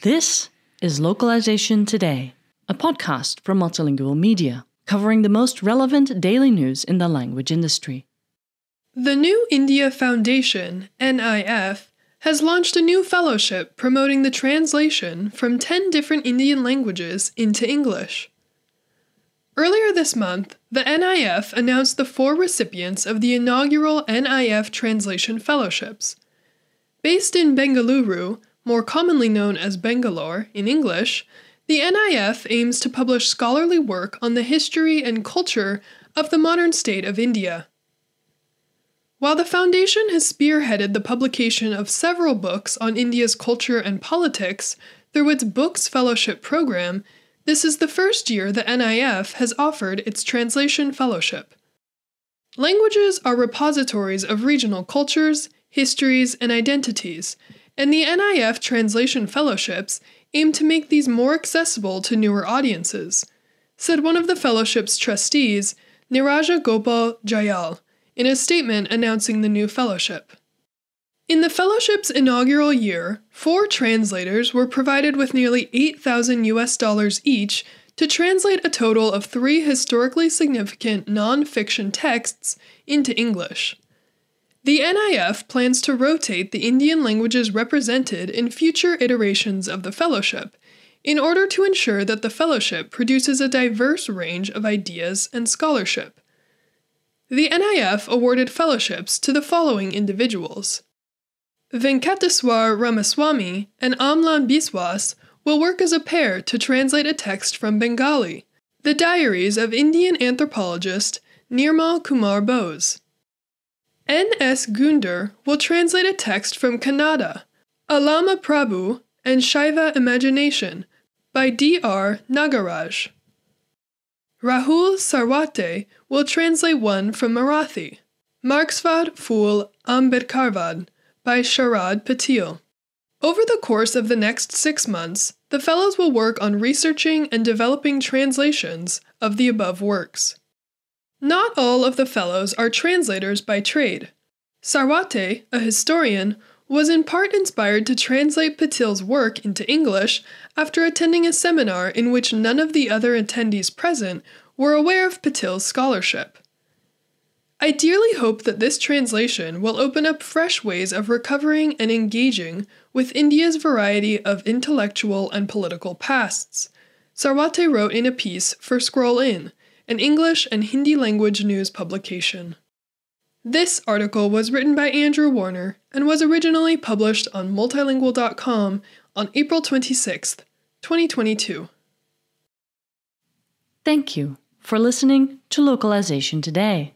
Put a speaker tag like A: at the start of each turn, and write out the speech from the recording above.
A: This is Localization Today, a podcast from Multilingual Media, covering the most relevant daily news in the language industry.
B: The New India Foundation, NIF, has launched a new fellowship promoting the translation from 10 different Indian languages into English. Earlier this month, the NIF announced the four recipients of the inaugural NIF Translation Fellowships. Based in Bengaluru, more commonly known as Bangalore in English, the NIF aims to publish scholarly work on the history and culture of the modern state of India. While the Foundation has spearheaded the publication of several books on India's culture and politics through its Books Fellowship program, this is the first year the NIF has offered its Translation Fellowship. Languages are repositories of regional cultures, histories, and identities, and the NIF Translation Fellowships aim to make these more accessible to newer audiences, said one of the fellowship's trustees, Niraja Gopal Jayal, in a statement announcing the new fellowship. In the fellowship's inaugural year, four translators were provided with nearly 8,000 US dollars each to translate a total of three historically significant non-fiction texts into English. The NIF plans to rotate the Indian languages represented in future iterations of the fellowship in order to ensure that the fellowship produces a diverse range of ideas and scholarship. The NIF awarded fellowships to the following individuals. Venkateswar Ramaswamy and Amlan Biswas will work as a pair to translate a text from Bengali, the diaries of Indian anthropologist Nirmal Kumar Bose. N.S. Gundur will translate a text from Kannada, Allama Prabhu and Shaiva Imagination by D.R. Nagaraj. Rahul Sarwate will translate one from Marathi, Marxvad Phul Ambedkarvad by Sharad Patil. Over the course of the next six months, the Fellows will work on researching and developing translations of the above works. Not all of the fellows are translators by trade. Sarwate, a historian, was in part inspired to translate Patil's work into English after attending a seminar in which none of the other attendees present were aware of Patil's scholarship. I dearly hope that this translation will open up fresh ways of recovering and engaging with India's variety of intellectual and political pasts, Sarwate wrote in a piece for Scroll In, an English and Hindi language news publication. This article was written by Andrew Warner and was originally published on multilingual.com on April 26, 2022.
A: Thank you for listening to Localization Today.